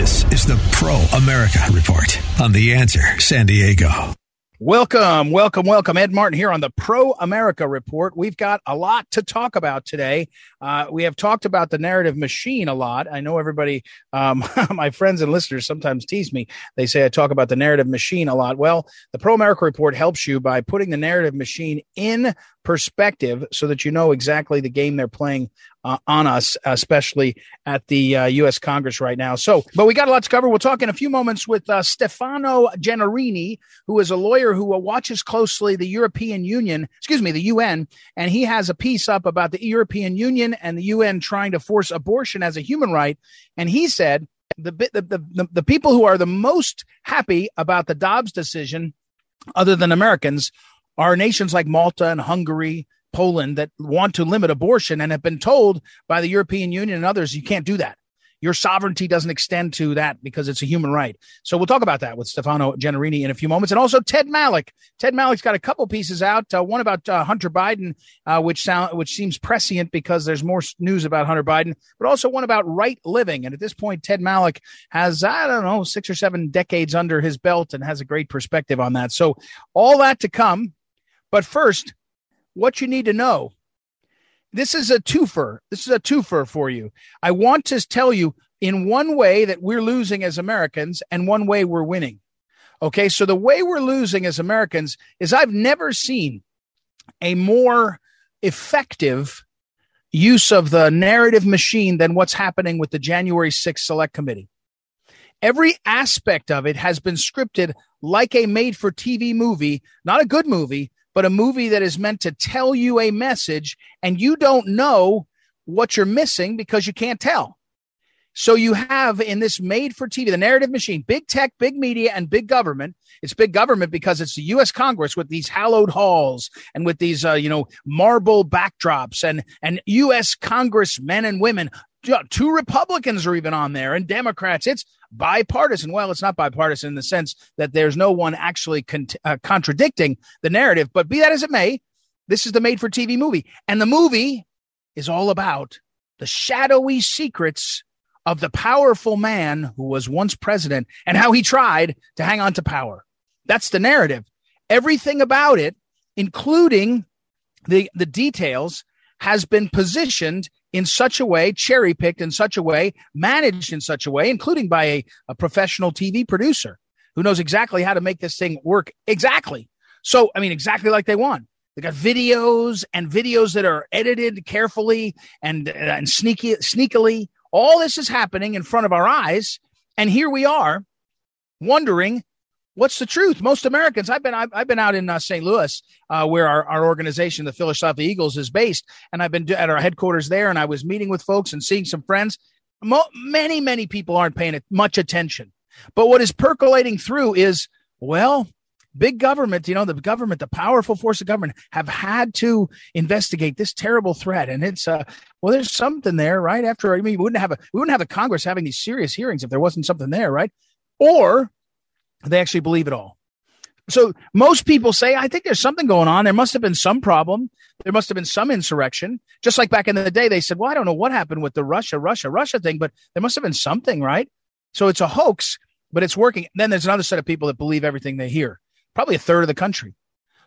This is the Pro America Report on The Answer San Diego. Welcome, welcome, welcome. Ed Martin here on the Pro America Report. We've got a lot to talk about today. Uh, we have talked about the narrative machine a lot. I know everybody, um, my friends and listeners sometimes tease me. They say I talk about the narrative machine a lot. Well, the Pro America Report helps you by putting the narrative machine in perspective so that you know exactly the game they're playing uh, on us, especially at the uh, U.S. Congress right now. So, but we got a lot to cover. We'll talk in a few moments with uh, Stefano Gennarini, who is a lawyer who watches closely the European Union, excuse me, the UN, and he has a piece up about the European Union and the UN trying to force abortion as a human right. And he said the, the, the, the people who are the most happy about the Dobbs decision, other than Americans, are nations like Malta and Hungary, Poland that want to limit abortion and have been told by the European Union and others, you can't do that. Your sovereignty doesn't extend to that because it's a human right. So we'll talk about that with Stefano Gennarini in a few moments. And also Ted Malloch. Ted Malloch's got a couple pieces out. Uh, one about uh, Hunter Biden, uh, which sound which seems prescient because there's more news about Hunter Biden, but also one about right living. And at this point, Ted Malloch has I don't know six or seven decades under his belt and has a great perspective on that. So all that to come. But first, what you need to know. This is a twofer. This is a twofer for you. I want to tell you in one way that we're losing as Americans and one way we're winning. Okay. So the way we're losing as Americans is I've never seen a more effective use of the narrative machine than what's happening with the January 6th Select Committee. Every aspect of it has been scripted like a made for TV movie, not a good movie, but a movie that is meant to tell you a message and you don't know what you're missing because you can't tell. So you have in this made for TV, the narrative machine, big tech, big media, and big government. It's big government because it's the U.S. Congress with these hallowed halls and with these, uh, you know, marble backdrops and and U.S. Congress men and women. Two Republicans are even on there and Democrats. It's bipartisan. Well, it's not bipartisan in the sense that there's no one actually con- uh, contradicting the narrative, but be that as it may, this is the made for TV movie. And the movie is all about the shadowy secrets of the powerful man who was once president and how he tried to hang on to power. That's the narrative. Everything about it, including the, the details, has been positioned in such a way, cherry picked in such a way, managed in such a way, including by a, a professional TV producer who knows exactly how to make this thing work exactly. So, I mean, exactly like they want. They got videos and videos that are edited carefully and, uh, and sneaky, sneakily. All this is happening in front of our eyes. And here we are wondering what's the truth? Most Americans, I've been, I've, I've been out in uh, St. Louis, uh, where our, our organization, the Phyllis Schlafly Eagles, is based, and I've been at our headquarters there, and I was meeting with folks and seeing some friends. Mo- many, many people aren't paying much attention, but what is percolating through is, well, big government, you know, the government, the powerful force of government have had to investigate this terrible threat. And it's, uh, well, there's something there, right? After, I mean, we wouldn't have a, we wouldn't have the Congress having these serious hearings if there wasn't something there, right? Or they actually believe it all. So most people say, I think there's something going on. There must have been some problem. There must have been some insurrection. Just like back in the day, they said, well, I don't know what happened with the Russia, Russia, Russia thing, but there must have been something, right? So it's a hoax, but it's working. Then there's another set of people that believe everything they hear, probably a third of the country.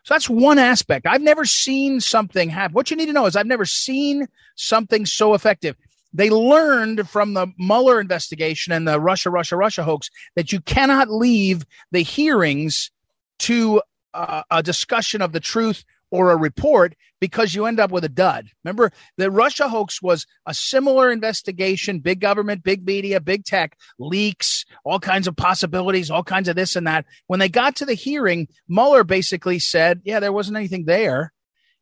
So that's one aspect. I've never seen something happen. What you need to know is I've never seen something so effective they learned from the Mueller investigation and the Russia, Russia, Russia hoax that you cannot leave the hearings to uh, a discussion of the truth or a report because you end up with a dud. Remember, the Russia hoax was a similar investigation, big government, big media, big tech, leaks, all kinds of possibilities, all kinds of this and that. When they got to the hearing, Mueller basically said, yeah, there wasn't anything there.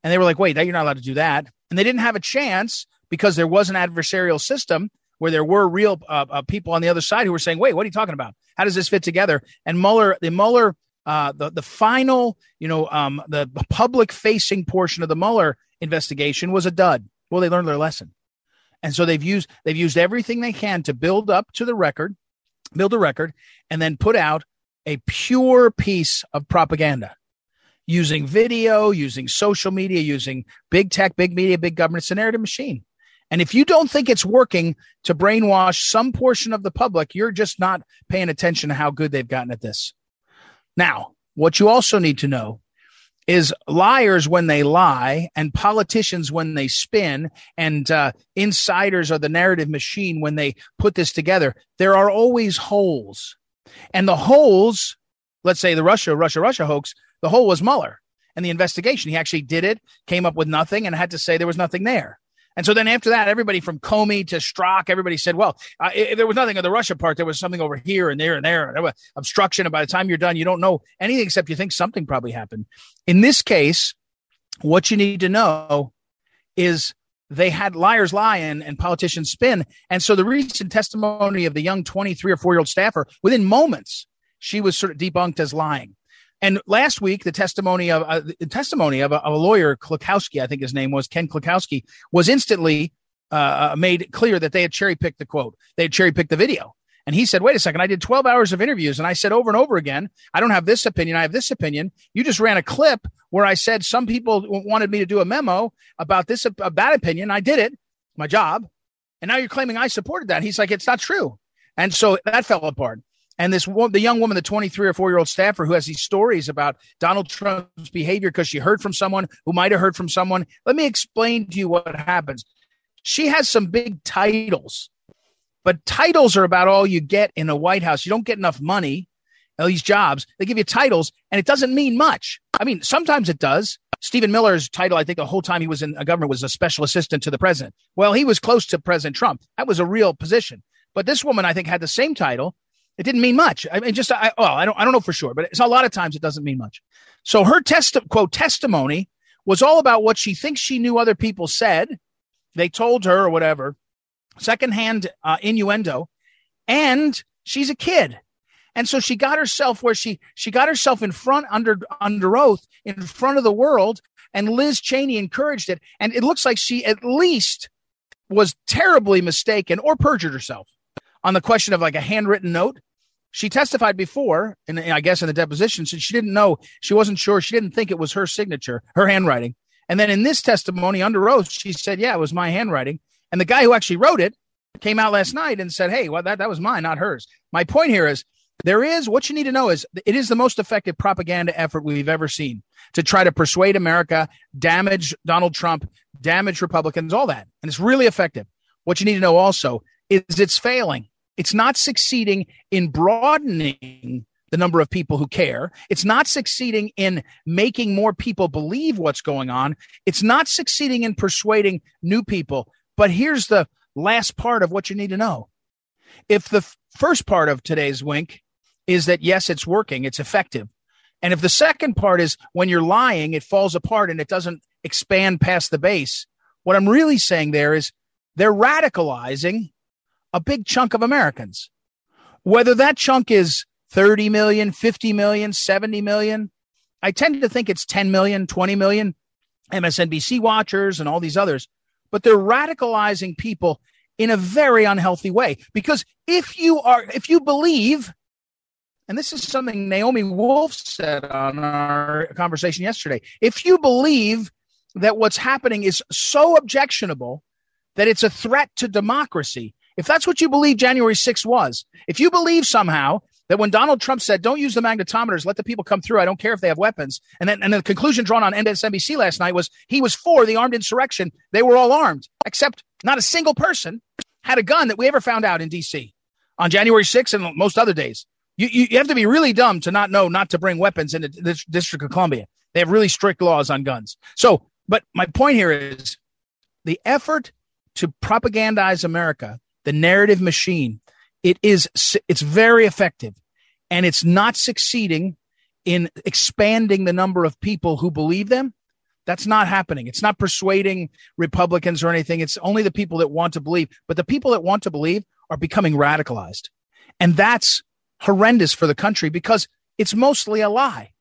And they were like, wait, you're not allowed to do that. And they didn't have a chance because there was an adversarial system where there were real uh, uh, people on the other side who were saying, "Wait, what are you talking about? How does this fit together?" And Mueller, the Mueller, uh, the the final, you know, um, the public facing portion of the Mueller investigation was a dud. Well, they learned their lesson, and so they've used they've used everything they can to build up to the record, build a record, and then put out a pure piece of propaganda using video, using social media, using big tech, big media, big government. It's a narrative machine. And if you don't think it's working to brainwash some portion of the public, you're just not paying attention to how good they've gotten at this. Now, what you also need to know is liars when they lie and politicians when they spin and uh, insiders are the narrative machine when they put this together there are always holes and the holes let's say the russia russia russia hoax the hole was Mueller and the investigation. He actually did it, came up with nothing, and had to say there was nothing there. And so then after that, everybody from Comey to Strzok, everybody said, well, uh, if there was nothing on the Russia part, there was something over here and there and there, and there was obstruction. And by the time you're done, you don't know anything except you think something probably happened. In this case, what you need to know is they had liars lie and, and politicians spin. And so the recent testimony of the young 23 or 4 year old staffer, within moments, she was sort of debunked as lying. And last week, the testimony of uh, the testimony of a, of a, lawyer, Klukowski, I think his name was Ken Klukowski, was instantly uh, uh made clear that they had cherry picked the quote. They had cherry picked the video. And he said, wait a second, I did 12 hours of interviews and I said over and over again, I don't have this opinion. I have this opinion. You just ran a clip where I said some people wanted me to do a memo about this, a bad opinion. I did it, my job. And now you're claiming I supported that. He's like, it's not true. And so that fell apart. And this the young woman, the 23 or 4 year old staffer who has these stories about Donald Trump's behavior because she heard from someone who might have heard from someone. Let me explain to you what happens. She has some big titles, but titles are about all you get in a White House. You don't get enough money, these jobs. They give you titles, and it doesn't mean much. I mean, sometimes it does. Stephen Miller's title, I think the whole time he was in a government was a special assistant to the president. Well, he was close to President Trump. That was a real position. But this woman, I think, had the same title it didn't mean much. I mean, just I, well, I don't I don't know for sure, but it's a lot of times it doesn't mean much. So her test quote testimony was all about what she thinks she knew other people said. They told her or whatever, secondhand uh, innuendo, and she's a kid. And so she got herself where she she got herself in front under under oath in front of the world, and Liz Cheney encouraged it. And it looks like she at least was terribly mistaken or perjured herself on the question of like a handwritten note. She testified before, and I guess in the deposition, so she didn't know, she wasn't sure, she didn't think it was her signature, her handwriting. And then in this testimony under oath, she said, "Yeah, it was my handwriting." And the guy who actually wrote it came out last night and said, "Hey, well, that that was mine, not hers." My point here is there is what you need to know is it is the most effective propaganda effort we've ever seen to try to persuade America, damage Donald Trump, damage Republicans, all that. And it's really effective. What you need to know also is it's failing. It's not succeeding in broadening the number of people who care. It's not succeeding in making more people believe what's going on. It's not succeeding in persuading new people. But here's the last part of what you need to know. If the first part of today's wink is that yes, it's working, it's effective. And if the second part is when you're lying, it falls apart and it doesn't expand past the base, what I'm really saying there is they're radicalizing a big chunk of Americans. Whether that chunk is 30 million, 50 million, 70 million, I tend to think it's 10 million, 20 million MSNBC watchers and all these others, but they're radicalizing people in a very unhealthy way. Because if you are, if you believe, and this is something Naomi Wolf said on our conversation yesterday, if you believe that what's happening is so objectionable that it's a threat to democracy, if that's what you believe January 6th was, if you believe somehow that when Donald Trump said, don't use the magnetometers, let the people come through, I don't care if they have weapons, and then and the conclusion drawn on MSNBC last night was he was for the armed insurrection. They were all armed, except not a single person had a gun that we ever found out in D.C. on January 6th and most other days. You, you, you have to be really dumb to not know not to bring weapons into the District of Columbia. They have really strict laws on guns. So, but my point here is the effort to propagandize America the narrative machine, it is, it's very effective and it's not succeeding in expanding the number of people who believe them. That's not happening. It's not persuading Republicans or anything. It's only the people that want to believe. But the people that want to believe are becoming radicalized. And that's horrendous for the country because it's mostly a lie.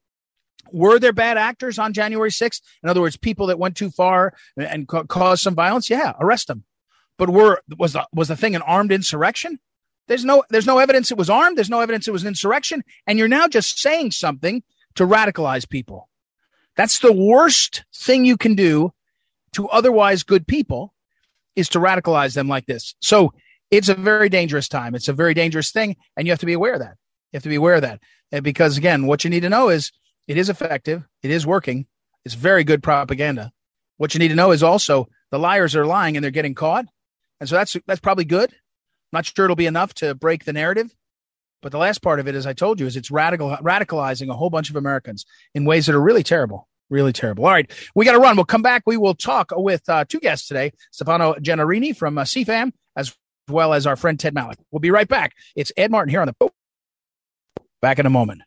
Were there bad actors on January 6th? In other words, people that went too far and ca- caused some violence? Yeah, arrest them. But were was the was the thing an armed insurrection? There's no there's no evidence it was armed. There's no evidence it was an insurrection. And you're now just saying something to radicalize people. That's the worst thing you can do to otherwise good people is to radicalize them like this. So it's a very dangerous time. It's a very dangerous thing. And you have to be aware of that. You have to be aware of that. Because again, what you need to know is it is effective. It is working. It's very good propaganda. What you need to know is also the liars are lying and they're getting caught. And so that's, that's probably good. I'm not sure it'll be enough to break the narrative. But the last part of it, as I told you, is it's radical, radicalizing a whole bunch of Americans in ways that are really terrible. Really terrible. All right, we got to run. We'll come back. We will talk with uh, two guests today Stefano Gennarini from uh, CFAM, as well as our friend Ted Malloch. We'll be right back. It's Ed Martin here on the. Back in a moment.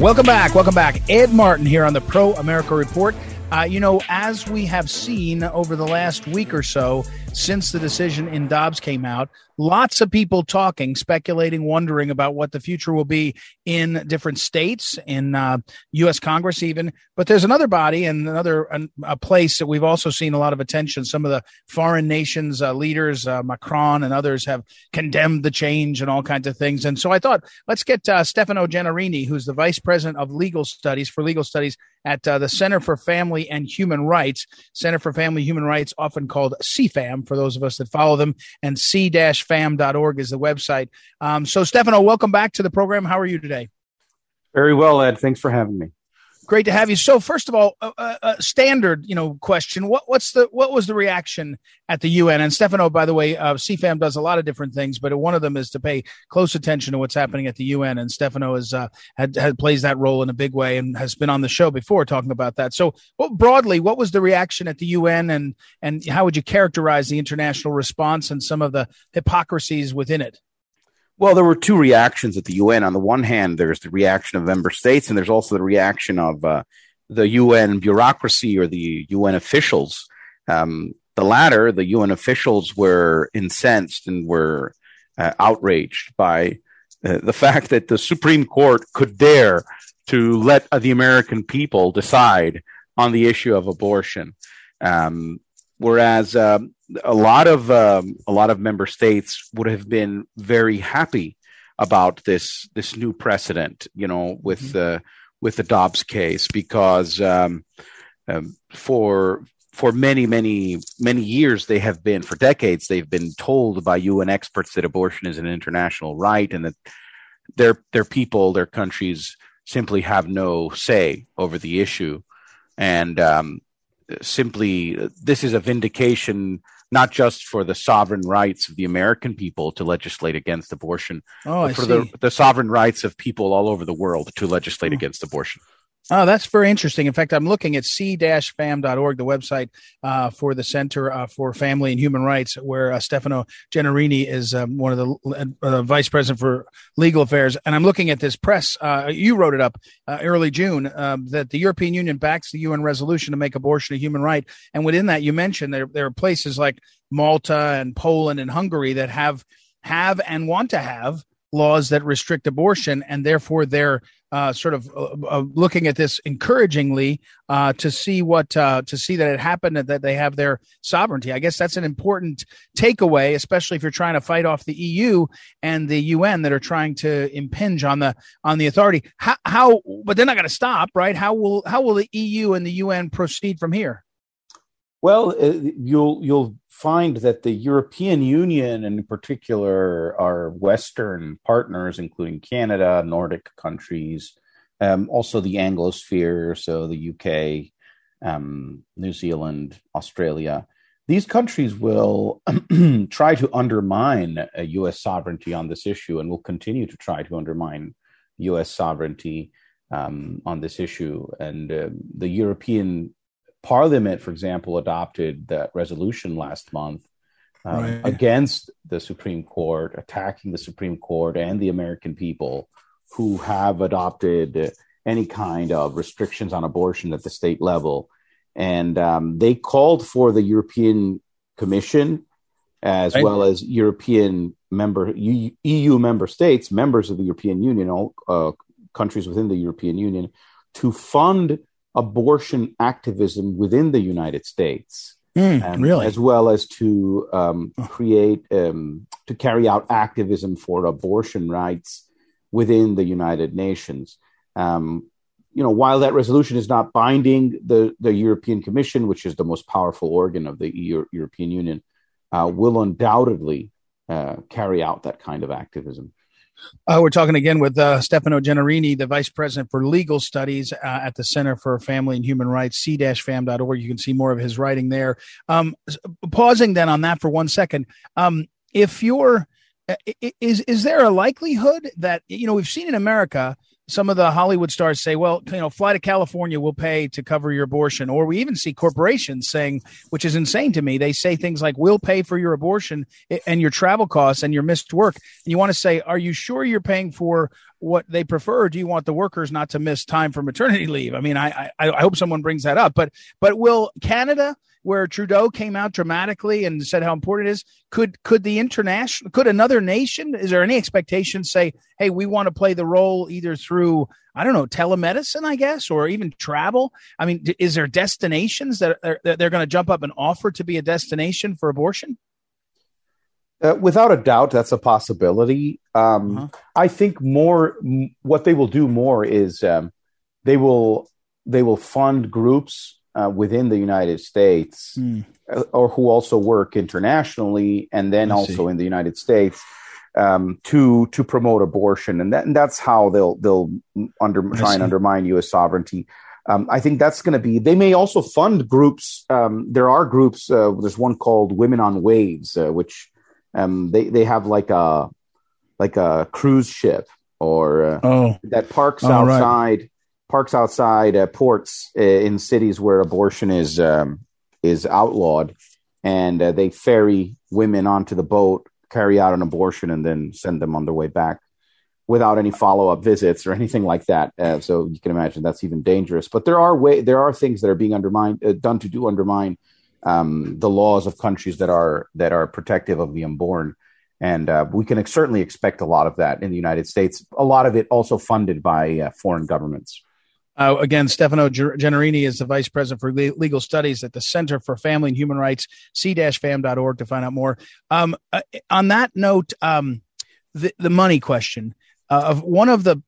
Welcome back. Welcome back. Ed Martin here on the Pro America Report. Uh, you know, as we have seen over the last week or so since the decision in Dobbs came out, lots of people talking, speculating, wondering about what the future will be in different states, in uh, U.S. Congress, even. But there's another body and another a place that we've also seen a lot of attention. Some of the foreign nations uh, leaders, uh, Macron and others, have condemned the change and all kinds of things. And so I thought, let's get uh, Stefano Gennarini, who's the vice president of legal studies for legal studies at uh, the Center for Family and Human Rights. Center for Family Human Rights, often called CFAM for those of us that follow them, and C fam.org is the website. Um, so, Stefano, welcome back to the program. How are you today? Very well, Ed. Thanks for having me. Great to have you. So, first of all, a, standard, you know, question: what what's the what was the reaction at the UN? And Stefano, by the way, uh, CFAM does a lot of different things, but one of them is to pay close attention to what's happening at the UN. And Stefano has uh, had, had plays that role in a big way and has been on the show before talking about that. So, broadly, what was the reaction at the UN, and and how would you characterize the international response and some of the hypocrisies within it? Well, there were two reactions at the UN. On the one hand, there's the reaction of member states, and there's also the reaction of uh, the UN bureaucracy or the UN officials. Um, the latter, the UN officials, were incensed and were uh, outraged by uh, the fact that the Supreme Court could dare to let the American people decide on the issue of abortion. Um, whereas um, a lot of um, a lot of member states would have been very happy about this this new precedent, you know, with mm-hmm. the with the Dobbs case because um, um, for for many many many years they have been for decades they've been told by UN experts that abortion is an international right and that their their people their countries simply have no say over the issue and um, simply this is a vindication not just for the sovereign rights of the American people to legislate against abortion, oh, but for the, the sovereign rights of people all over the world to legislate oh. against abortion. Oh, that's very interesting. In fact, I'm looking at c-fam.org, the website uh, for the Center uh, for Family and Human Rights, where uh, Stefano Gennarini is um, one of the uh, vice president for legal affairs. And I'm looking at this press. Uh, you wrote it up uh, early June um, that the European Union backs the UN resolution to make abortion a human right. And within that, you mentioned there there are places like Malta and Poland and Hungary that have have and want to have laws that restrict abortion, and therefore they're uh, sort of uh, uh, looking at this encouragingly uh, to see what uh, to see that it happened that they have their sovereignty. I guess that's an important takeaway, especially if you're trying to fight off the EU and the UN that are trying to impinge on the on the authority. How, how but they're not going to stop, right? How will how will the EU and the UN proceed from here? Well, uh, you'll you'll find that the European Union, and in particular our Western partners, including Canada, Nordic countries, um, also the Anglosphere, so the UK, um, New Zealand, Australia, these countries will try to undermine U.S. sovereignty on this issue and will continue to try to undermine U.S. sovereignty um, on this issue. And uh, the European Parliament, for example, adopted that resolution last month um, right. against the Supreme Court, attacking the Supreme Court and the American people who have adopted any kind of restrictions on abortion at the state level. And um, they called for the European Commission as right. well as European member EU member states, members of the European Union, all uh, countries within the European Union, to fund abortion activism within the United States. Mm, really? As well as to um, create, um, to carry out activism for abortion rights within the United Nations. Um, you know, while that resolution is not binding, the, the European Commission, which is the most powerful organ of the EU, European Union, uh, will undoubtedly uh, carry out that kind of activism. Uh, we're talking again with uh, Stefano Gennarini, the Vice President for Legal Studies uh, at the Center for Family and Human Rights, c-fam.org. You can see more of his writing there. Um, pausing then on that for one second. Um, if you're, uh, is, is there a likelihood that, you know, we've seen in America – some of the Hollywood stars say, well, you know, fly to California, we'll pay to cover your abortion. Or we even see corporations saying, which is insane to me, they say things like, we'll pay for your abortion and your travel costs and your missed work. And you want to say, are you sure you're paying for what they prefer? do you want the workers not to miss time for maternity leave? I mean, I, I, I hope someone brings that up. But, but will Canada, where Trudeau came out dramatically and said how important it is. Could could the international could another nation? Is there any expectation say, hey, we want to play the role either through I don't know telemedicine, I guess, or even travel? I mean, is there destinations that are, that they're going to jump up and offer to be a destination for abortion? Uh, without a doubt, that's a possibility. Um, uh-huh. I think more m- what they will do more is um, they will they will fund groups uh, within the United States mm. or who also work internationally and then I also see. in the United States um, to to promote abortion and, that, and that's how they'll they'll under, try and undermine U.S. sovereignty. Um, I think that's going to be. They may also fund groups. Um, there are groups. Uh, there's one called Women on Waves, uh, which um, they they have like a like a cruise ship or uh, oh. that parks outside. Right parks outside uh, ports uh, in cities where abortion is um, is outlawed, and uh, they ferry women onto the boat, carry out an abortion, and then send them on their way back without any follow up visits or anything like that. Uh, so you can imagine that's even dangerous. But there are way there are things that are being undermined uh, done to do undermine um, the laws of countries that are that are protective of the unborn. And uh, we can certainly expect a lot of that in the United States. A lot of it also funded by foreign governments. Uh, again, Stefano Gennarini is the Vice President for Legal Studies at the Center for Family and Human Rights, c-fam.org to find out more. Um, uh, on that note, um, the, the money question uh, of one of the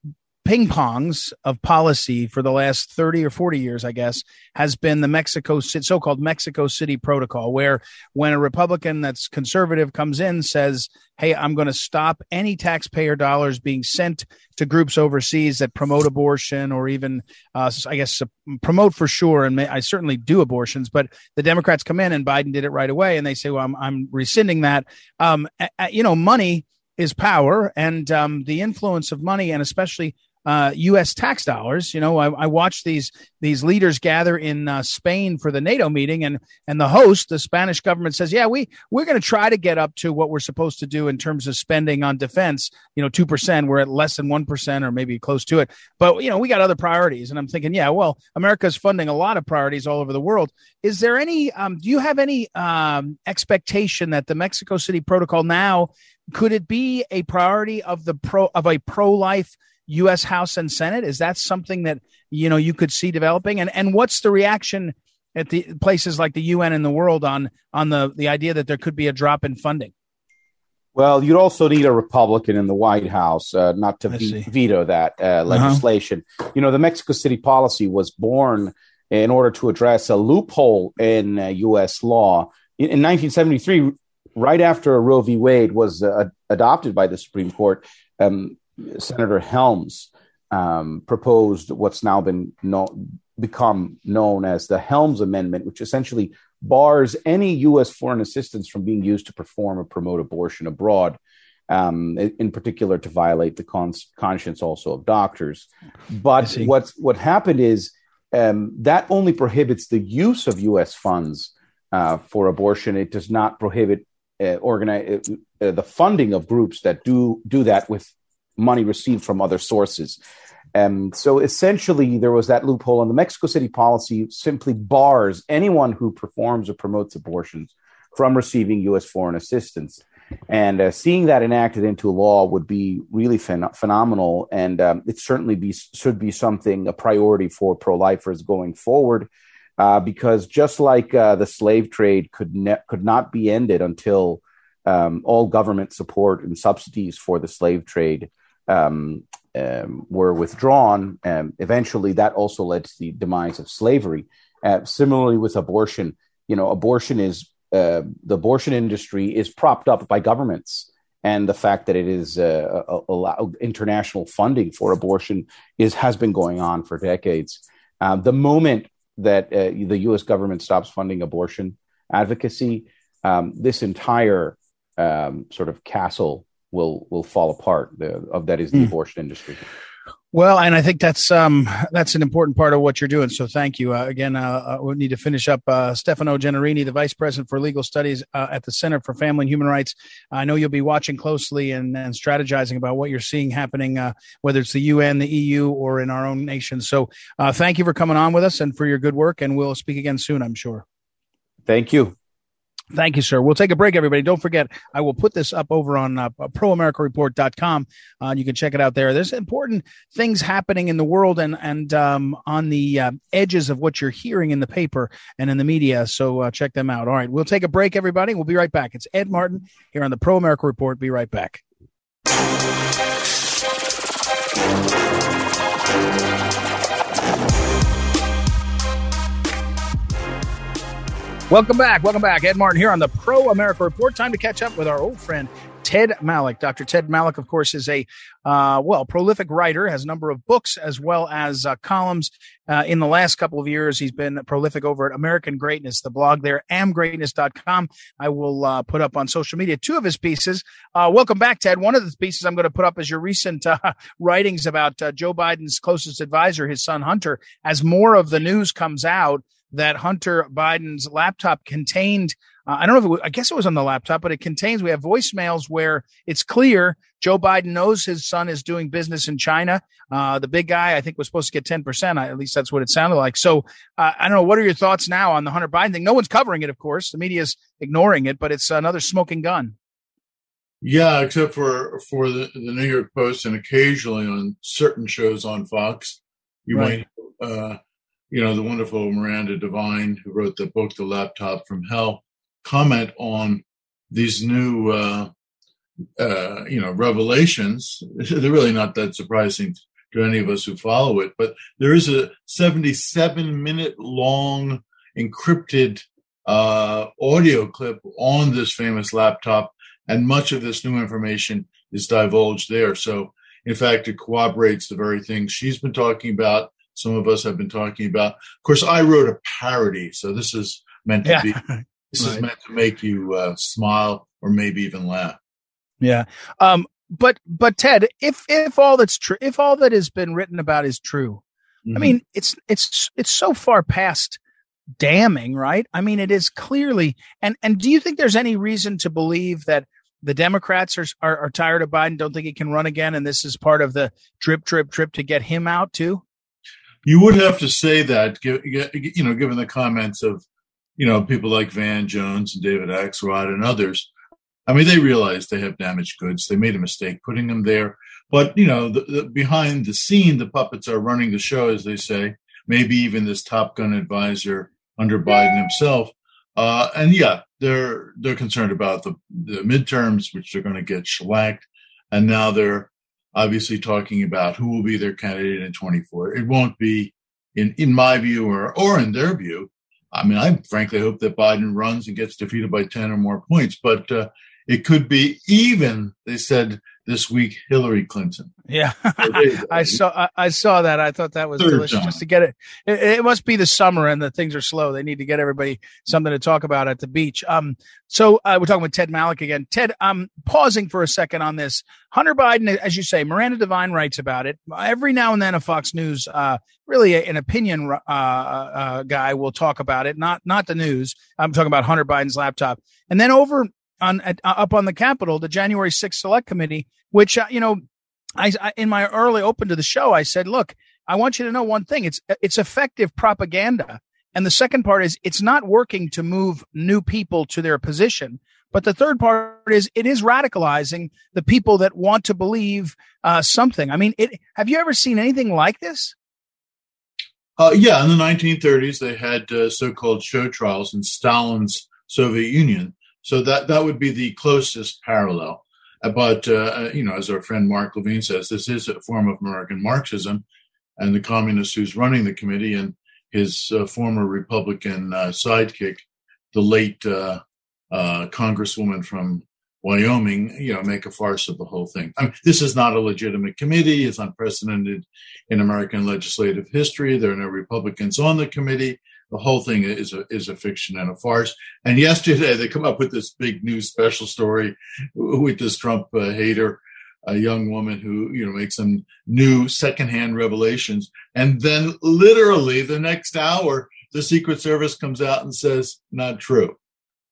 ping pongs of policy for the last 30 or 40 years, I guess, has been the Mexico so-called Mexico City Protocol, where when a Republican that's conservative comes in says, "Hey, I'm going to stop any taxpayer dollars being sent to groups overseas that promote abortion or even, uh, I guess, promote for sure, and may, I certainly do abortions." But the Democrats come in, and Biden did it right away, and they say, "Well, I'm, I'm rescinding that." Um, you know, money is power and um, the influence of money and especially uh, U.S. tax dollars. You know, I, I watched these these leaders gather in uh, Spain for the NATO meeting, and and the host, the Spanish government, says, "Yeah, we we're going to try to get up to what we're supposed to do in terms of spending on defense. You know, two percent. We're at less than one percent, or maybe close to it. But you know, we got other priorities." And I'm thinking, yeah, well, America's funding a lot of priorities all over the world. Is there any? Um, do you have any um, expectation that the Mexico City Protocol now could it be a priority of the pro of a pro life? U.S. House and Senate? Is that something that you know you could see developing? And and what's the reaction at the places like the UN and the world on on the the idea that there could be a drop in funding? Well, you'd also need a Republican in the White House uh, not to ve- veto that uh, uh-huh. legislation. Uh-huh. You know, the Mexico City policy was born in order to address a loophole in uh, U.S. law. In, in, 1973, right after Roe v. Wade was uh, adopted by the Supreme Court, um, Senator Helms um, proposed what's now been become known as the Helms Amendment, which essentially bars any U.S. foreign assistance from being used to perform or promote abortion abroad. Um, in particular, to violate the cons- conscience also of doctors. But what's what happened is um, that only prohibits the use of U.S. funds uh, for abortion. It does not prohibit uh, organize uh, the funding of groups that do do that with money received from other sources. Um, so essentially, there was that loophole, and the Mexico City policy simply bars anyone who performs or promotes abortions from receiving U.S. foreign assistance. And uh, seeing that enacted into law would be really phen- phenomenal, and um, it certainly be should be something a priority for pro-lifers going forward, uh, because just like uh, the slave trade could ne- could not be ended until um, all government support and subsidies for the slave trade um, um were withdrawn. Um, eventually, that also led to the demise of slavery. Uh, similarly, with abortion, you know, abortion is uh, the abortion industry is propped up by governments, and the fact that it is uh, a, international funding for abortion is has been going on for decades. Uh, the moment that uh, the U.S. government stops funding abortion advocacy, um, this entire um, sort of castle will will fall apart. The, of that is the mm. abortion industry. Well, and I think that's um, that's an important part of what you're doing. So thank you uh, again. Uh, uh we need to finish up. Uh, Stefano Gennarini, the vice president for legal studies uh, at the Center for Family and Human Rights. I know you'll be watching closely and, and strategizing about what you're seeing happening, uh, whether it's the UN, the EU, or in our own nation. So uh, thank you for coming on with us and for your good work. And we'll speak again soon, I'm sure. Thank you. Thank you, sir. We'll take a break, everybody. Don't forget, I will put this up over on uh, proamericareport.com. Uh, you can check it out there. There's important things happening in the world and, and um, on the uh, edges of what you're hearing in the paper and in the media. So uh, check them out. All right. We'll take a break, everybody. We'll be right back. It's Ed Martin here on the Pro America Report. Be right back. Welcome back. Welcome back. Ed Martin here on the Pro America Report. Time to catch up with our old friend, Ted Malloch. Dr. Ted Malloch, of course, is a, uh, well, prolific writer, has a number of books as well as uh, columns. Uh, in the last couple of years, he's been prolific over at American Greatness, the blog there, amgreatness.com. I will uh, put up on social media two of his pieces. Uh, welcome back, Ted. One of the pieces I'm going to put up is your recent uh, writings about Joe Biden's closest advisor, his son Hunter. As more of the news comes out, that Hunter Biden's laptop contained. Uh, I don't know if it was, I guess it was on the laptop, but it contains, we have voicemails where it's clear Joe Biden knows his son is doing business in China. Uh, the big guy, I think, was supposed to get 10%. At least that's what it sounded like. So uh, I don't know. What are your thoughts now on the Hunter Biden thing? No one's covering it, of course. The media is ignoring it, but it's another smoking gun. Yeah, except for for the, the New York Post and occasionally on certain shows on Fox, you right. might uh, you know, the wonderful Miranda Devine, who wrote the book, The Laptop from Hell, comment on these new, uh, uh, you know, revelations. They're really not that surprising to any of us who follow it, but there is a 77 minute long encrypted uh, audio clip on this famous laptop, and much of this new information is divulged there. So, in fact, it corroborates the very things she's been talking about some of us have been talking about. Of course, I wrote a parody, so this is meant to yeah. be this right. is meant to make you uh, smile or maybe even laugh. Yeah. Um, but but Ted, if if all that's true, if all that has been written about is true, mm-hmm. I mean, it's it's it's so far past damning, right? I mean, it is clearly. And and do you think there's any reason to believe that the Democrats are, are, are tired of Biden, don't think he can run again, and this is part of the drip, drip, drip to get him out too? You would have to say that, you know, given the comments of, you know, people like Van Jones and David Axelrod and others. I mean, they realize they have damaged goods. They made a mistake putting them there. But, you know, the, the, behind the scene, the puppets are running the show, as they say. Maybe even this Top Gun advisor under Biden himself. Uh, and yeah, they're they're concerned about the, the midterms, which they're going to get shellacked, and now they're obviously talking about who will be their candidate in 24. It won't be, in, in my view or, or in their view. I mean, I frankly hope that Biden runs and gets defeated by 10 or more points, but uh, it could be even, they said this week, Hillary Clinton. Yeah, I saw I, I, saw that. I thought that was Third delicious time. just to get it. it. it. must be the summer and the things are slow. They need to get everybody something to talk about at the beach. Um, so uh, we're talking with Ted Malloch again. Ted, I'm pausing for a second on this. Hunter Biden, as you say, Miranda Devine writes about it every now and then. A Fox News, uh, really an opinion uh, uh, guy will talk about it, not not the news. I'm talking about Hunter Biden's laptop, and then over on uh, up on the Capitol, the January 6th Select Committee, which uh, you know, I, I in my early open to the show, I said, look, I want you to know one thing: it's it's effective propaganda. And the second part is it's not working to move new people to their position. But the third part is it is radicalizing the people that want to believe uh, something. I mean, it, have you ever seen anything like this? Uh, yeah, in the 1930s, they had uh, so-called show trials in Stalin's Soviet Union. So that that would be the closest parallel. Uh, but uh, you know, as our friend Mark Levin says, this is a form of American Marxism, and the communist who's running the committee and his uh, former Republican sidekick, the late Congresswoman from Wyoming, you know, make a farce of the whole thing. I mean, this is not a legitimate committee. It's unprecedented in American legislative history. There are no Republicans on the committee. The whole thing is a is a fiction and a farce. And yesterday they come up with this big new special story with this Trump uh, hater, a young woman who you know makes some new secondhand revelations, and then literally the next hour the Secret Service comes out and says not true.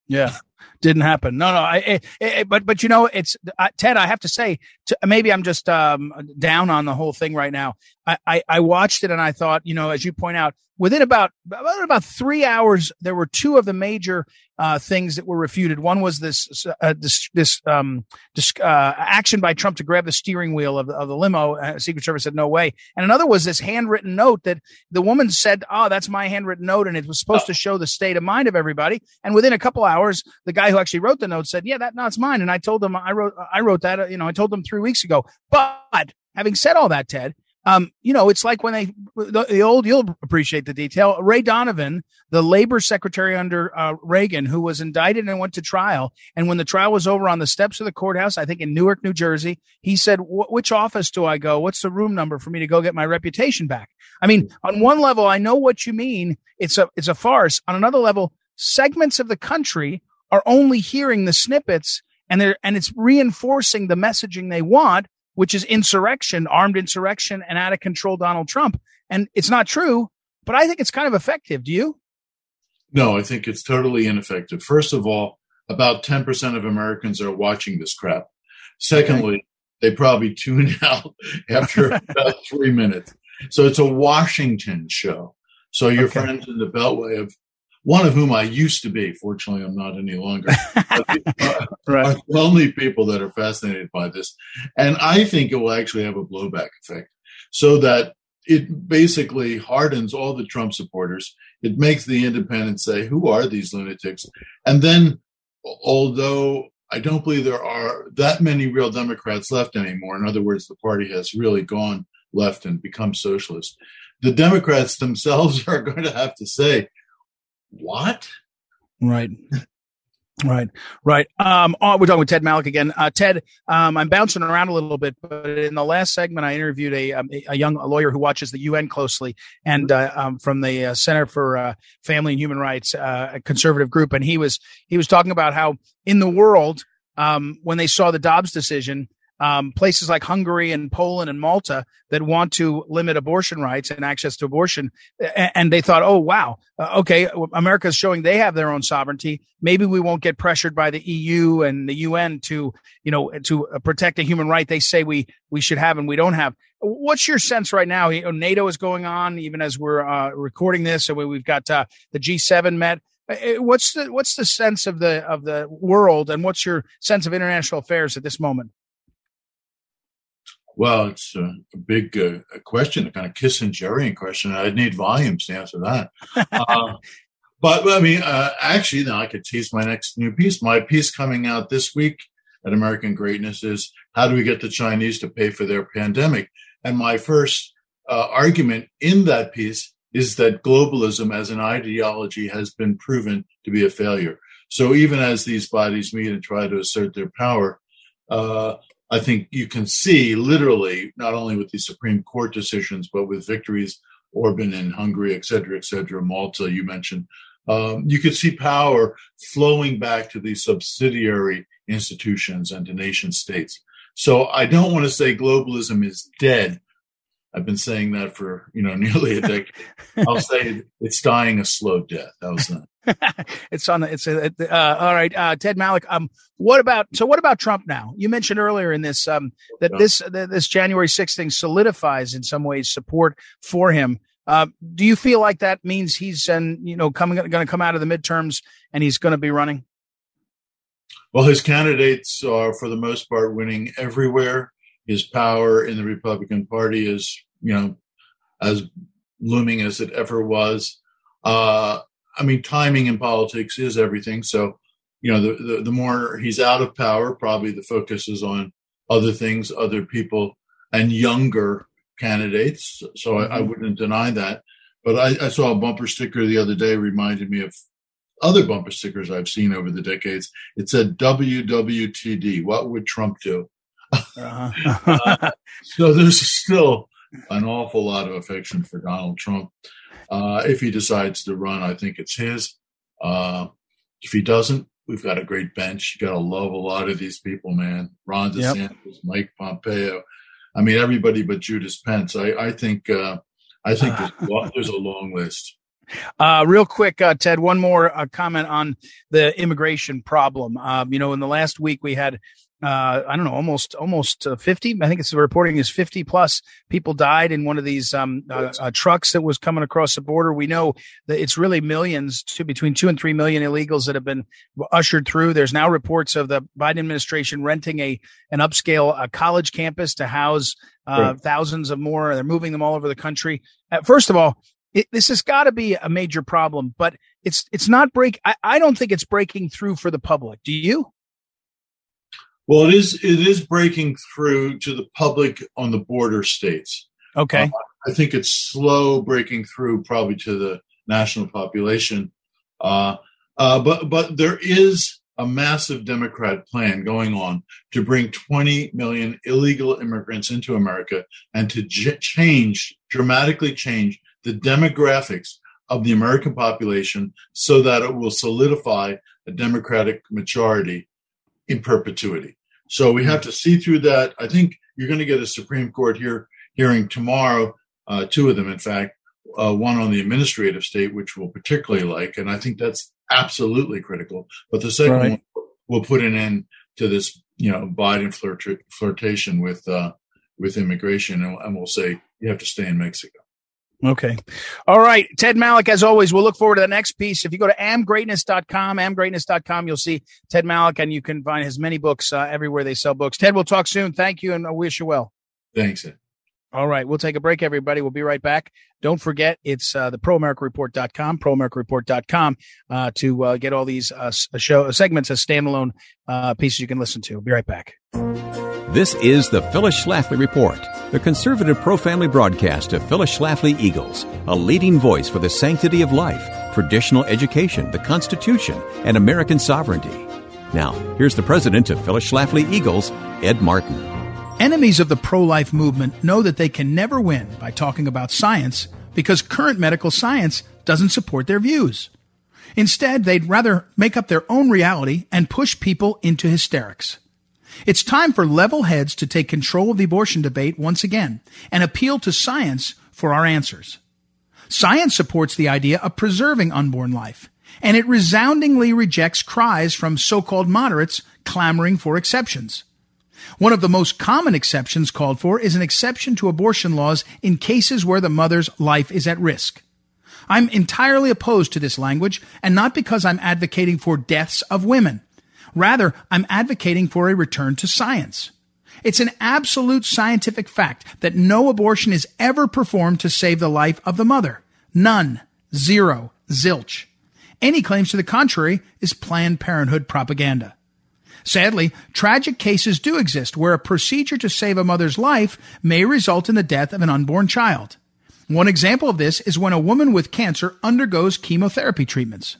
Yeah didn't happen. No, no. I, I, I, but but you know, it's Ted. I have to say, maybe I'm just um, down on the whole thing right now. I, I, watched it and I thought, you know, as you point out, within about about, about three hours, there were two of the major uh, things that were refuted. One was this uh, this this, um, this uh, action by Trump to grab the steering wheel of the, of the limo. Uh, Secret Service said no way, and another was this handwritten note that the woman said, "Oh, that's my handwritten note," and it was supposed oh. to show the state of mind of everybody. And within a couple hours, the guy who actually wrote the note said, "Yeah, that note's mine." And I told him I wrote I wrote that. Uh, you know, I told them three weeks ago. But having said all that, Ted, um, you know, it's like when they the, the, old. You'll appreciate the detail. Ray Donovan, the labor secretary under uh, Reagan, who was indicted and went to trial, and when the trial was over on the steps of the courthouse, I think in Newark, New Jersey, he said, "Which office do I go? What's the room number for me to go get my reputation back?" I mean, on one level, I know what you mean. It's a it's a farce. On another level, segments of the country are only hearing the snippets, and they're and it's reinforcing the messaging they want which is insurrection, armed insurrection, and out of control Donald Trump. And it's not true, but I think it's kind of effective. Do you? No, I think it's totally ineffective. First of all, about 10% of Americans are watching this crap. Secondly, okay. they probably tune out after about three minutes. So it's a Washington show. So your okay. friends in the Beltway have one of whom I used to be. Fortunately, I'm not any longer. are, uh, right. only people that are fascinated by this. And I think it will actually have a blowback effect so that it basically hardens all the Trump supporters. It makes the independents say, who are these lunatics? And then, although I don't believe there are that many real Democrats left anymore, in other words, the party has really gone left and become socialist. The Democrats themselves are going to have to say, what? Right. Right, right. Um, oh, we're talking with Ted Malloch again. Uh, Ted, um, I'm bouncing around a little bit, but in the last segment, I interviewed a, um, a young lawyer who watches the UN closely, and uh, um, from the uh, Center for uh, Family and Human Rights, uh, a conservative group, and he was he was talking about how in the world, um, when they saw the Dobbs decision, um, places like Hungary and Poland and Malta that want to limit abortion rights and access to abortion. And they thought, oh, wow, uh, okay, America's showing they have their own sovereignty. Maybe we won't get pressured by the EU and the UN to, you know, to protect a human right they say we, we should have and we don't have. What's your sense right now? NATO is going on even as we're uh, recording this. So we've got uh, the G7 met. Uh, uh, what's the what's the sense of the of the world, and what's your sense of international affairs at this moment? Well, it's a, a big uh, question, a kind of Kissingerian question. I'd need volumes to answer that. uh, but I mean, uh, actually, now I could tease my next new piece. My piece coming out this week at American Greatness is how do we get the Chinese to pay for their pandemic? And my first uh, argument in that piece is that globalism as an ideology has been proven to be a failure. So even as these bodies meet and try to assert their power, uh, I think you can see literally, not only with the Supreme Court decisions, but with victories, Orban in Hungary, et cetera, et cetera, Malta, you mentioned, um, you could see power flowing back to these subsidiary institutions and to nation states. So I don't want to say globalism is dead. I've been saying that for you know nearly a decade. I'll say it's dying a slow death. That was that? it's on. The, it's a, uh, all right. Uh, Ted Malloch. Um, what about so? What about Trump now? You mentioned earlier in this um that yeah. this that this January 6th thing solidifies in some ways support for him. Uh, do you feel like that means he's and you know coming going to come out of the midterms and he's going to be running? Well, his candidates are for the most part winning everywhere. His power in the Republican Party is you know as looming as it ever was. Uh, I mean, timing in politics is everything. So, you know, the, the, the more he's out of power, probably the focus is on other things, other people, and younger candidates. So I, I mm-hmm. wouldn't deny that. But I, I, saw a bumper sticker the other day reminded me of other bumper stickers I've seen over the decades. It said WWTD. What would Trump do? Uh-huh. uh, so there's still an awful lot of affection for Donald Trump. Uh, if he decides to run, I think it's his. Uh, if he doesn't, we've got a great bench. You got to love a lot of these people, man. Ron DeSantis, yep. Mike Pompeo. I mean, everybody but Judas Pence. I, I think, uh, I think there's, there's a long list. Uh, real quick, uh, Ted, one more uh, comment on the immigration problem. Um, you know, in the last week, we had uh, I don't know, almost almost uh, 50. I think it's the reporting is 50 plus people died in one of these um, uh, uh, trucks that was coming across the border. We know that it's really millions, to between two and three million illegals that have been ushered through. There's now reports of the Biden administration renting a an upscale uh, college campus to house uh, thousands of more. They're moving them all over the country. first of all, it, this has got to be a major problem, but it's it's not break. I, I don't think it's breaking through for the public. Do you? Well, it is it is breaking through to the public on the border states. Okay. Uh, I think it's slow breaking through probably to the national population. Uh, uh, but but there is a massive Democrat plan going on to bring 20 million illegal immigrants into America and to j- change, dramatically change the demographics of the American population so that it will solidify a Democratic majority in perpetuity. So we have to see through that. I think you're going to get a Supreme Court here hearing tomorrow, uh, two of them, in fact, uh, one on the administrative state, which we'll particularly like, and I think that's absolutely critical. But the second right. one will put an end to this, you know, Biden flirt- flirtation with uh, with immigration, and, and we'll say you have to stay in Mexico. Okay. All right. Ted Malloch, as always, we'll look forward to the next piece. If you go to amgreatness.com, amgreatness.com, you'll see Ted Malloch and you can find his many books uh, everywhere they sell books. Ted, we'll talk soon. Thank you and I wish you well. Thanks. Ed. All right. We'll take a break, everybody. We'll be right back. Don't forget, it's uh, the proamericareport.com, proamericareport.com uh, to uh, get all these uh, show segments as standalone uh, pieces you can listen to. We'll be right back. This is the Phyllis Schlafly Report, the conservative pro family broadcast of Phyllis Schlafly Eagles, a leading voice for the sanctity of life, traditional education, the Constitution, and American sovereignty. Now, here's the president of Phyllis Schlafly Eagles, Ed Martin. Enemies of the pro life movement know that they can never win by talking about science because current medical science doesn't support their views. Instead, they'd rather make up their own reality and push people into hysterics. It's time for level heads to take control of the abortion debate once again and appeal to science for our answers. Science supports the idea of preserving unborn life, and it resoundingly rejects cries from so-called moderates clamoring for exceptions. One of the most common exceptions called for is an exception to abortion laws in cases where the mother's life is at risk. I'm entirely opposed to this language, and not because I'm advocating for deaths of women. Rather, I'm advocating for a return to science. It's an absolute scientific fact that no abortion is ever performed to save the life of the mother. None. Zero. Zilch. Any claims to the contrary is Planned Parenthood propaganda. Sadly, tragic cases do exist where a procedure to save a mother's life may result in the death of an unborn child. One example of this is when a woman with cancer undergoes chemotherapy treatments.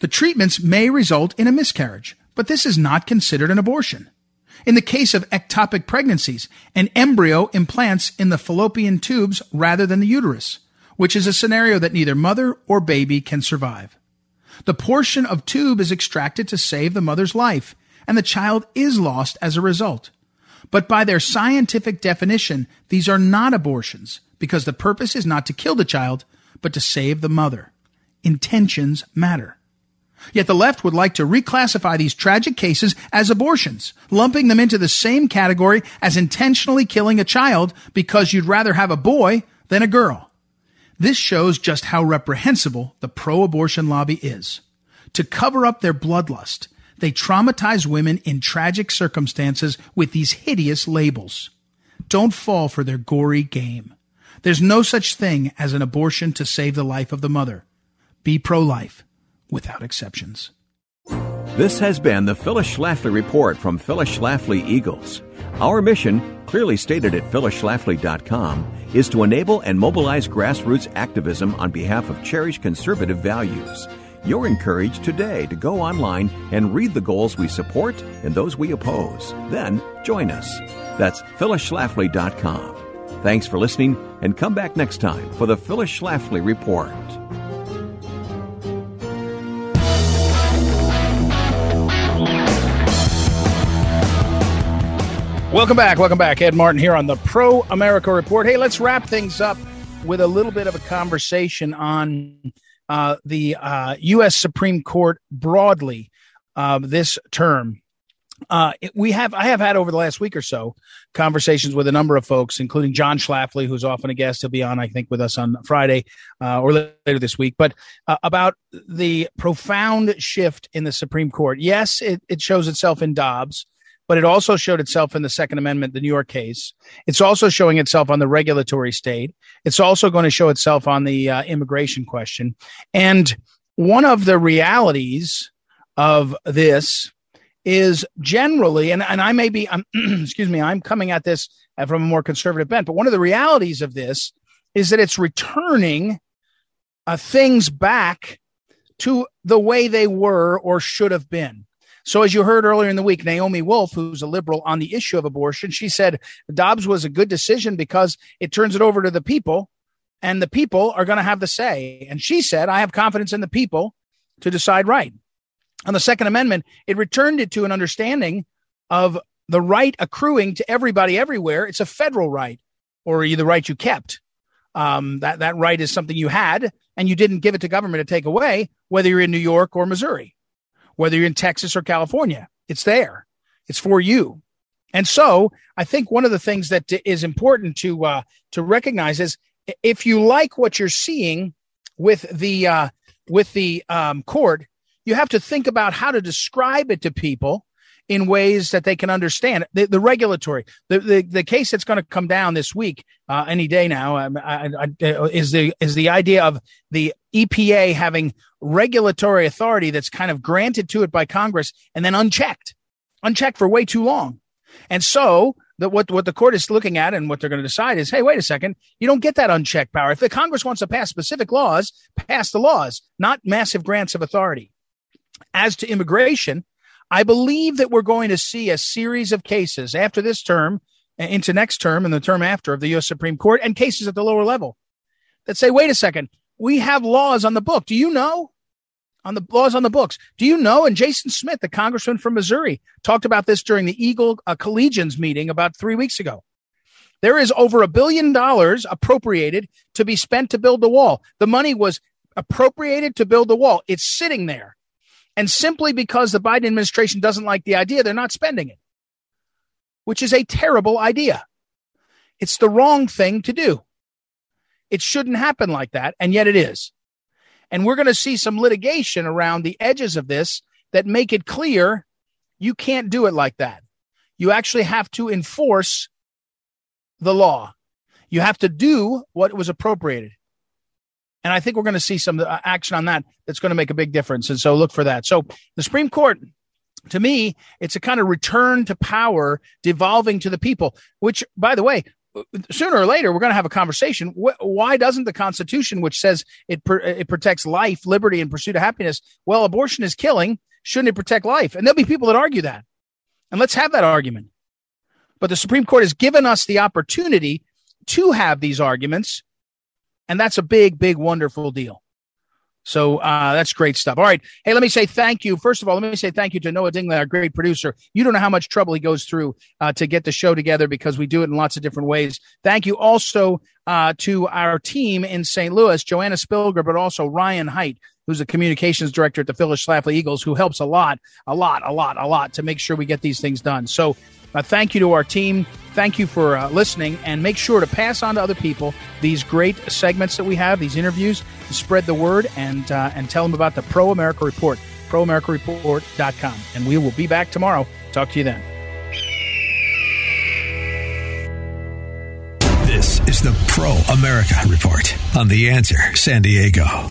The treatments may result in a miscarriage, but this is not considered an abortion. In the case of ectopic pregnancies, an embryo implants in the fallopian tubes rather than the uterus, which is a scenario that neither mother or baby can survive. The portion of tube is extracted to save the mother's life, and the child is lost as a result. But by their scientific definition, these are not abortions because the purpose is not to kill the child, but to save the mother. Intentions matter. Yet the left would like to reclassify these tragic cases as abortions, lumping them into the same category as intentionally killing a child because you'd rather have a boy than a girl. This shows just how reprehensible the pro-abortion lobby is. To cover up their bloodlust, they traumatize women in tragic circumstances with these hideous labels. Don't fall for their gory game. There's no such thing as an abortion to save the life of the mother. Be pro-life without exceptions. This has been the Phyllis Schlafly Report from Phyllis Schlafly Eagles. Our mission, clearly stated at phyllisschlafly.com, is to enable and mobilize grassroots activism on behalf of cherished conservative values. You're encouraged today to go online and read the goals we support and those we oppose. Then join us. That's phyllisschlafly.com. Thanks for listening and come back next time for the Phyllis Schlafly Report. Welcome back. Welcome back. Ed Martin here on the Pro America Report. Hey, let's wrap things up with a little bit of a conversation on uh, the uh, U.S. Supreme Court broadly uh, this term. Uh, it, we have I have had over the last week or so conversations with a number of folks, including John Schlafly, who's often a guest. He'll be on, I think, with us on Friday uh, or later this week. But uh, about the profound shift in the Supreme Court. Yes, it, it shows itself in Dobbs but it also showed itself in the Second Amendment, the New York case. It's also showing itself on the regulatory state. It's also going to show itself on the uh, immigration question. And one of the realities of this is generally, and, and I may be, um, excuse me, I'm coming at this from a more conservative bent, but one of the realities of this is that it's returning uh, things back to the way they were or should have been. So, as you heard earlier in the week, Naomi Wolf, who's a liberal on the issue of abortion, she said Dobbs was a good decision because it turns it over to the people, and the people are going to have the say. And she said, I have confidence in the people to decide right. On the Second Amendment, it returned it to an understanding of the right accruing to everybody everywhere. It's a federal right, or the right you kept. Um, that that right is something you had, and you didn't give it to government to take away, whether you're in New York or Missouri whether you're in Texas or California. It's there. It's for you. And so I think one of the things that is important to uh, to recognize is if you like what you're seeing with the uh, with the um, court, you have to think about how to describe it to people in ways that they can understand. The, the regulatory, the, the, the case that's going to come down this week, uh, any day now, um, I, I, is the is the idea of the EPA having regulatory authority that's kind of granted to it by Congress and then unchecked, unchecked for way too long. And so that what, what the court is looking at and what they're going to decide is, hey, wait a second, you don't get that unchecked power. If the Congress wants to pass specific laws, pass the laws, not massive grants of authority. As to immigration, I believe that we're going to see a series of cases after this term into next term and the term after of the U.S. Supreme Court and cases at the lower level that say, wait a second, we have laws on the book. Do you know? On the laws on the books. Do you know? And Jason Smith, the congressman from Missouri, talked about this during the Eagle uh, Collegians meeting about three weeks ago. There is over a billion dollars appropriated to be spent to build the wall. The money was appropriated to build the wall. It's sitting there. And simply because the Biden administration doesn't like the idea, they're not spending it, which is a terrible idea. It's the wrong thing to do. It shouldn't happen like that, and yet it is. And we're going to see some litigation around the edges of this that make it clear you can't do it like that. You actually have to enforce the law. You have to do what was appropriated. And I think we're going to see some uh, action on that that's going to make a big difference. And so look for that. So the Supreme Court, to me, it's a kind of return to power devolving to the people, which, by the way, sooner or later we're going to have a conversation. Why doesn't the Constitution, which says it it protects life, liberty, and pursuit of happiness, well, abortion is killing. Shouldn't it protect life? And there'll be people that argue that, and let's have that argument. But the Supreme Court has given us the opportunity to have these arguments and that's a big, big, wonderful deal. So uh, that's great stuff. All right. Hey, let me say thank you. First of all, let me say thank you to Noah Dingley, our great producer. You don't know how much trouble he goes through uh, to get the show together because we do it in lots of different ways. Thank you also uh, to our team in St. Louis, Joanna Spilger, but also Ryan Height. Who's the communications director at the Phyllis Schlafly Eagles, who helps a lot, a lot, a lot, a lot to make sure we get these things done. So, uh, thank you to our team. Thank you for uh, listening, and make sure to pass on to other people these great segments that we have, these interviews. Spread the word and uh, and tell them about the Pro America Report, proamericareport.com. And we will be back tomorrow. Talk to you then. This is the Pro America Report on The Answer San Diego.